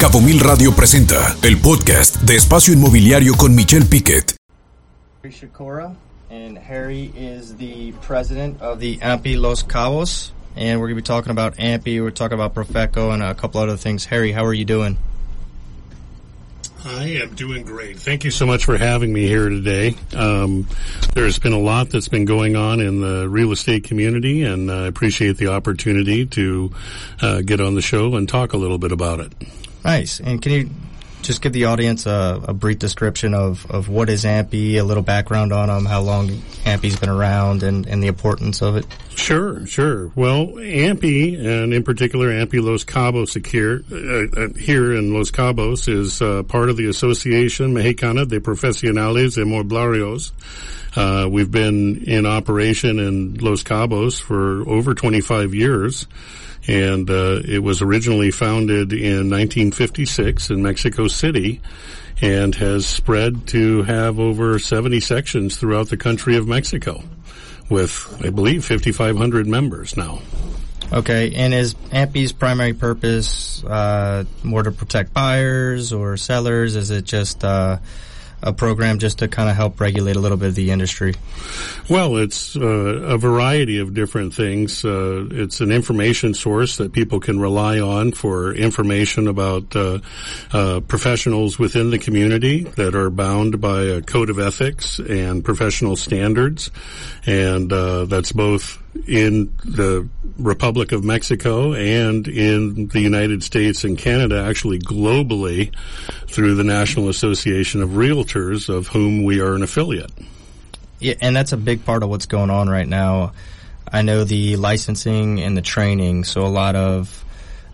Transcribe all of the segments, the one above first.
Cabo Mil Radio presenta el podcast de Espacio Inmobiliario con Michelle Piquet. Harry Schikora, and Harry is the president of the AMPI Los Cabos, and we're going to be talking about AMPI, we're talking about Profeco, and a couple other things. Harry, how are you doing? I am doing great. Thank you so much for having me here today. Um, there's been a lot that's been going on in the real estate community, and I appreciate the opportunity to uh, get on the show and talk a little bit about it. Nice. And can you just give the audience a, a, brief description of, of what is AMPI, a little background on them, how long AMPI's been around, and, and the importance of it? Sure, sure. Well, AMPI, and in particular AMPI Los Cabos here, uh, uh, here in Los Cabos, is uh, part of the Association Mexicana de Profesionales Inmobiliarios. Uh, we've been in operation in Los Cabos for over 25 years and uh, it was originally founded in 1956 in Mexico City and has spread to have over 70 sections throughout the country of Mexico with, I believe, 5,500 members now. Okay, and is AMPI's primary purpose uh, more to protect buyers or sellers? Is it just uh, a program just to kind of help regulate a little bit of the industry? Well, it's uh, a variety of different things. Uh, it's an information source that people can rely on for information about uh, uh professionals within the community that are bound by a code of ethics and professional standards, and uh, that's both in the Republic of Mexico and in the United States and Canada, actually globally, through the National Association of Realtors, of whom we are an affiliate. Yeah, and that's a big part of what's going on right now. I know the licensing and the training, so a lot of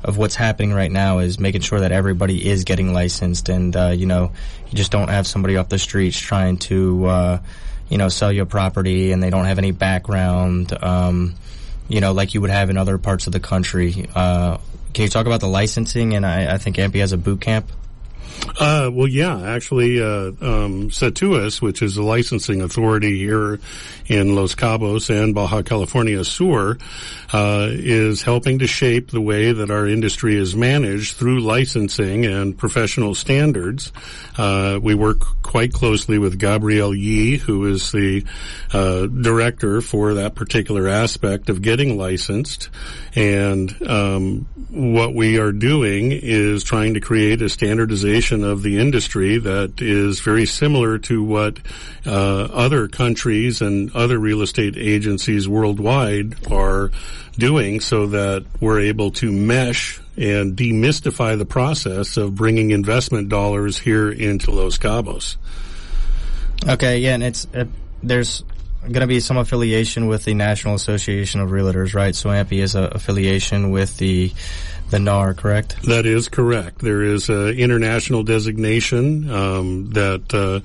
of what's happening right now is making sure that everybody is getting licensed, and uh, you know, you just don't have somebody off the streets trying to. Uh, you know, sell your property and they don't have any background, um, you know, like you would have in other parts of the country. Uh, can you talk about the licensing? And I, I think AMPI has a boot camp. Uh, well, yeah, actually, uh, um, CETUAS, which is the licensing authority here in Los Cabos and Baja California Sur, uh, is helping to shape the way that our industry is managed through licensing and professional standards. Uh, we work quite closely with Gabrielle Yi, who is the uh, director for that particular aspect of getting licensed. And um, what we are doing is trying to create a standardization of the industry that is very similar to what uh, other countries and other real estate agencies worldwide are doing so that we're able to mesh and demystify the process of bringing investment dollars here into Los Cabos. Okay, yeah, and it's uh, there's going to be some affiliation with the National Association of Realtors, right? So AMPI is an affiliation with the the NAR, correct? That is correct. There is an international designation um, that uh,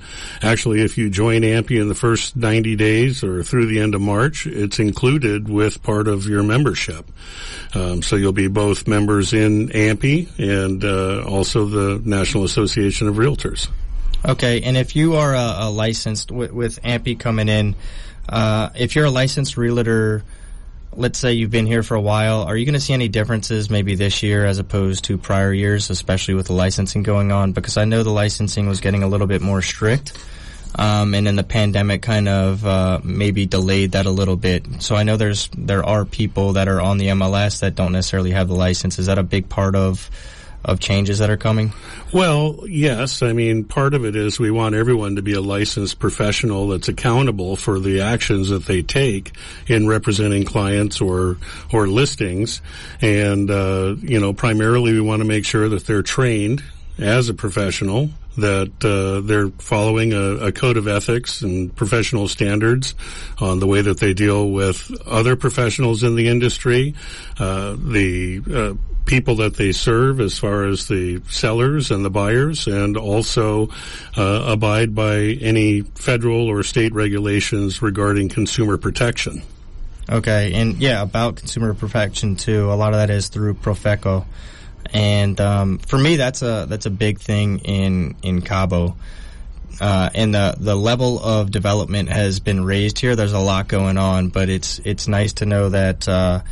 actually, if you join AMPI in the first 90 days or through the end of March, it's included with part of your membership. Um, so you'll be both members in AMPI and uh, also the National Association of Realtors. Okay, and if you are a, a licensed with, with AMPI coming in, uh, if you're a licensed realtor let's say you've been here for a while, are you going to see any differences maybe this year as opposed to prior years, especially with the licensing going on? Because I know the licensing was getting a little bit more strict. Um, and then the pandemic kind of uh, maybe delayed that a little bit. So I know there's there are people that are on the MLS that don't necessarily have the license. Is that a big part of of changes that are coming? Well, yes. I mean, part of it is we want everyone to be a licensed professional that's accountable for the actions that they take in representing clients or or listings, and uh, you know, primarily we want to make sure that they're trained as a professional that uh, they're following a, a, code of ethics and professional standards on the way that they deal with other professionals in the industry. Uh, the uh, people that they serve as far as the sellers and the buyers and also uh, abide by any federal or state regulations regarding consumer protection. Okay, and yeah, about consumer protection too. A lot of that is through Profeco, and um, for me, that's a that's a big thing in in Cabo. Uh, and the the level of development has been raised here. There's a lot going on, but it's it's nice to know that uh,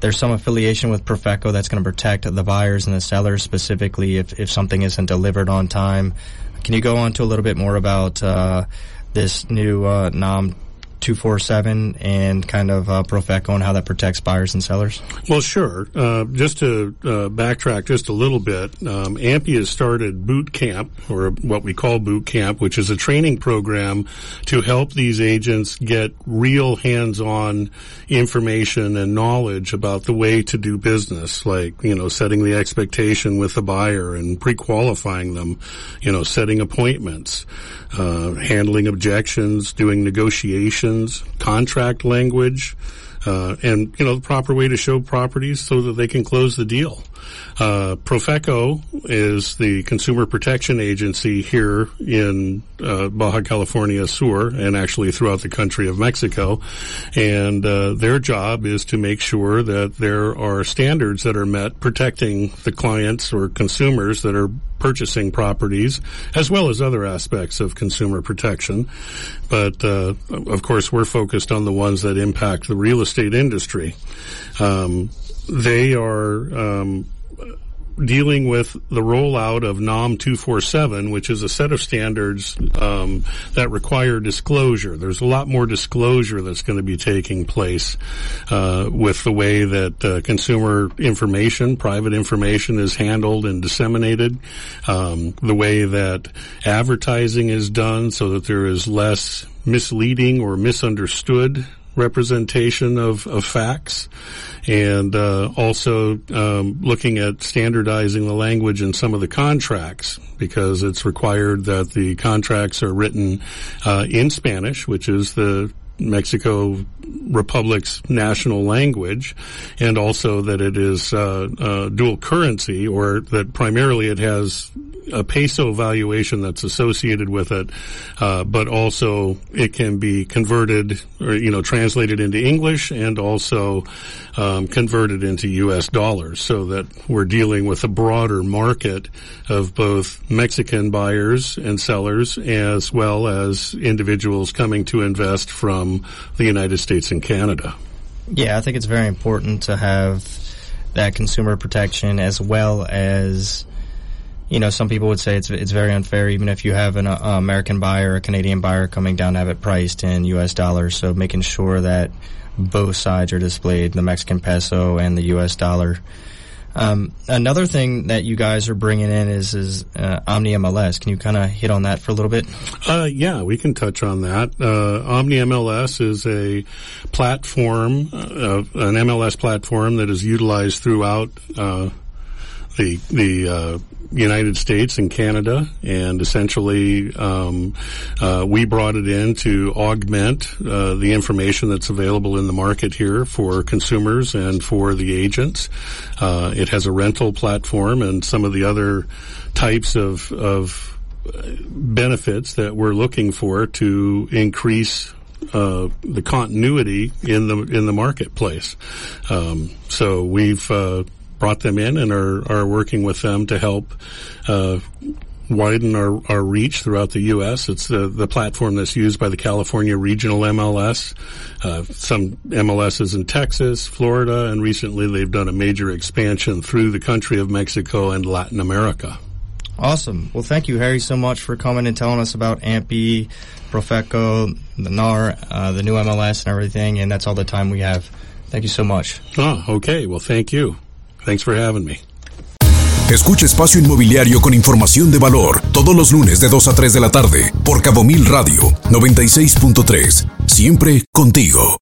there's some affiliation with Profeco that's going to protect the buyers and the sellers specifically if, if something isn't delivered on time. Can you go on to a little bit more about uh, this new uh, NOM 247 and kind of uh, Profeco and how that protects buyers and sellers? Well, sure. Uh, just to uh, backtrack just a little bit, um, AMPI has started boot camp, or what we call boot camp, which is a training program to help these agents get real hands-on information and knowledge about the way to do business, like, you know, setting the expectation with the buyer and pre-qualifying them, you know, setting appointments, uh, handling objections, doing negotiations, contract language, uh, and you know the proper way to show properties so that they can close the deal. Uh, Profeco is the consumer protection agency here in uh, Baja California Sur and actually throughout the country of Mexico. And uh, their job is to make sure that there are standards that are met protecting the clients or consumers that are purchasing properties, as well as other aspects of consumer protection. But uh, of course, we're focused on the ones that impact the real estate industry. Um, they are um, dealing with the rollout of NOM 247, which is a set of standards um, that require disclosure. There's a lot more disclosure that's going to be taking place uh, with the way that uh, consumer information, private information, is handled and disseminated. Um, the way that advertising is done, so that there is less misleading or misunderstood representation of, of facts and uh, also um, looking at standardizing the language in some of the contracts because it's required that the contracts are written uh, in Spanish, which is the Mexico Republic's national language, and also that it is uh, uh, dual currency, or that primarily it has a peso valuation that's associated with it, uh, but also it can be converted or you know translated into English and also um, converted into U.S. dollars, so that we're dealing with a broader market of both Mexican buyers and sellers, as well as individuals coming to invest from the United States and Canada. Yeah, I think it's very important to have that consumer protection as well as you know, some people would say it's it's very unfair, even if you have an uh, American buyer, a Canadian buyer coming down to have it priced in U.S. dollars. So making sure that both sides are displayed, the Mexican peso and the U.S. dollar. Um, another thing that you guys are bringing in is is uh, Omni MLS. Can you kind of hit on that for a little bit? Uh, yeah, we can touch on that. Uh, Omni MLS is a platform, uh, an MLS platform that is utilized throughout uh, the the uh, United States and Canada, and essentially um, uh, we brought it in to augment uh, the information that's available in the market here for consumers and for the agents. Uh, it has a rental platform and some of the other types of of benefits that we're looking for to increase uh, the continuity in the in the marketplace. Um, so we've uh, brought them in and are, are working with them to help uh, widen our, our reach throughout the U.S. It's the, the platform that's used by the California Regional MLS, uh, some MLSs in Texas, Florida, and recently they've done a major expansion through the country of Mexico and Latin America. Awesome. Well, thank you, Harry, so much for coming and telling us about AMPI, Profeco, the NAR, uh, the new MLS, and everything. And that's all the time we have. Thank you so much. Oh, okay. Well, thank you. Thanks for having me. Escucha Espacio Inmobiliario con información de valor todos los lunes de 2 a 3 de la tarde por Cabo Mil Radio 96.3. Siempre contigo.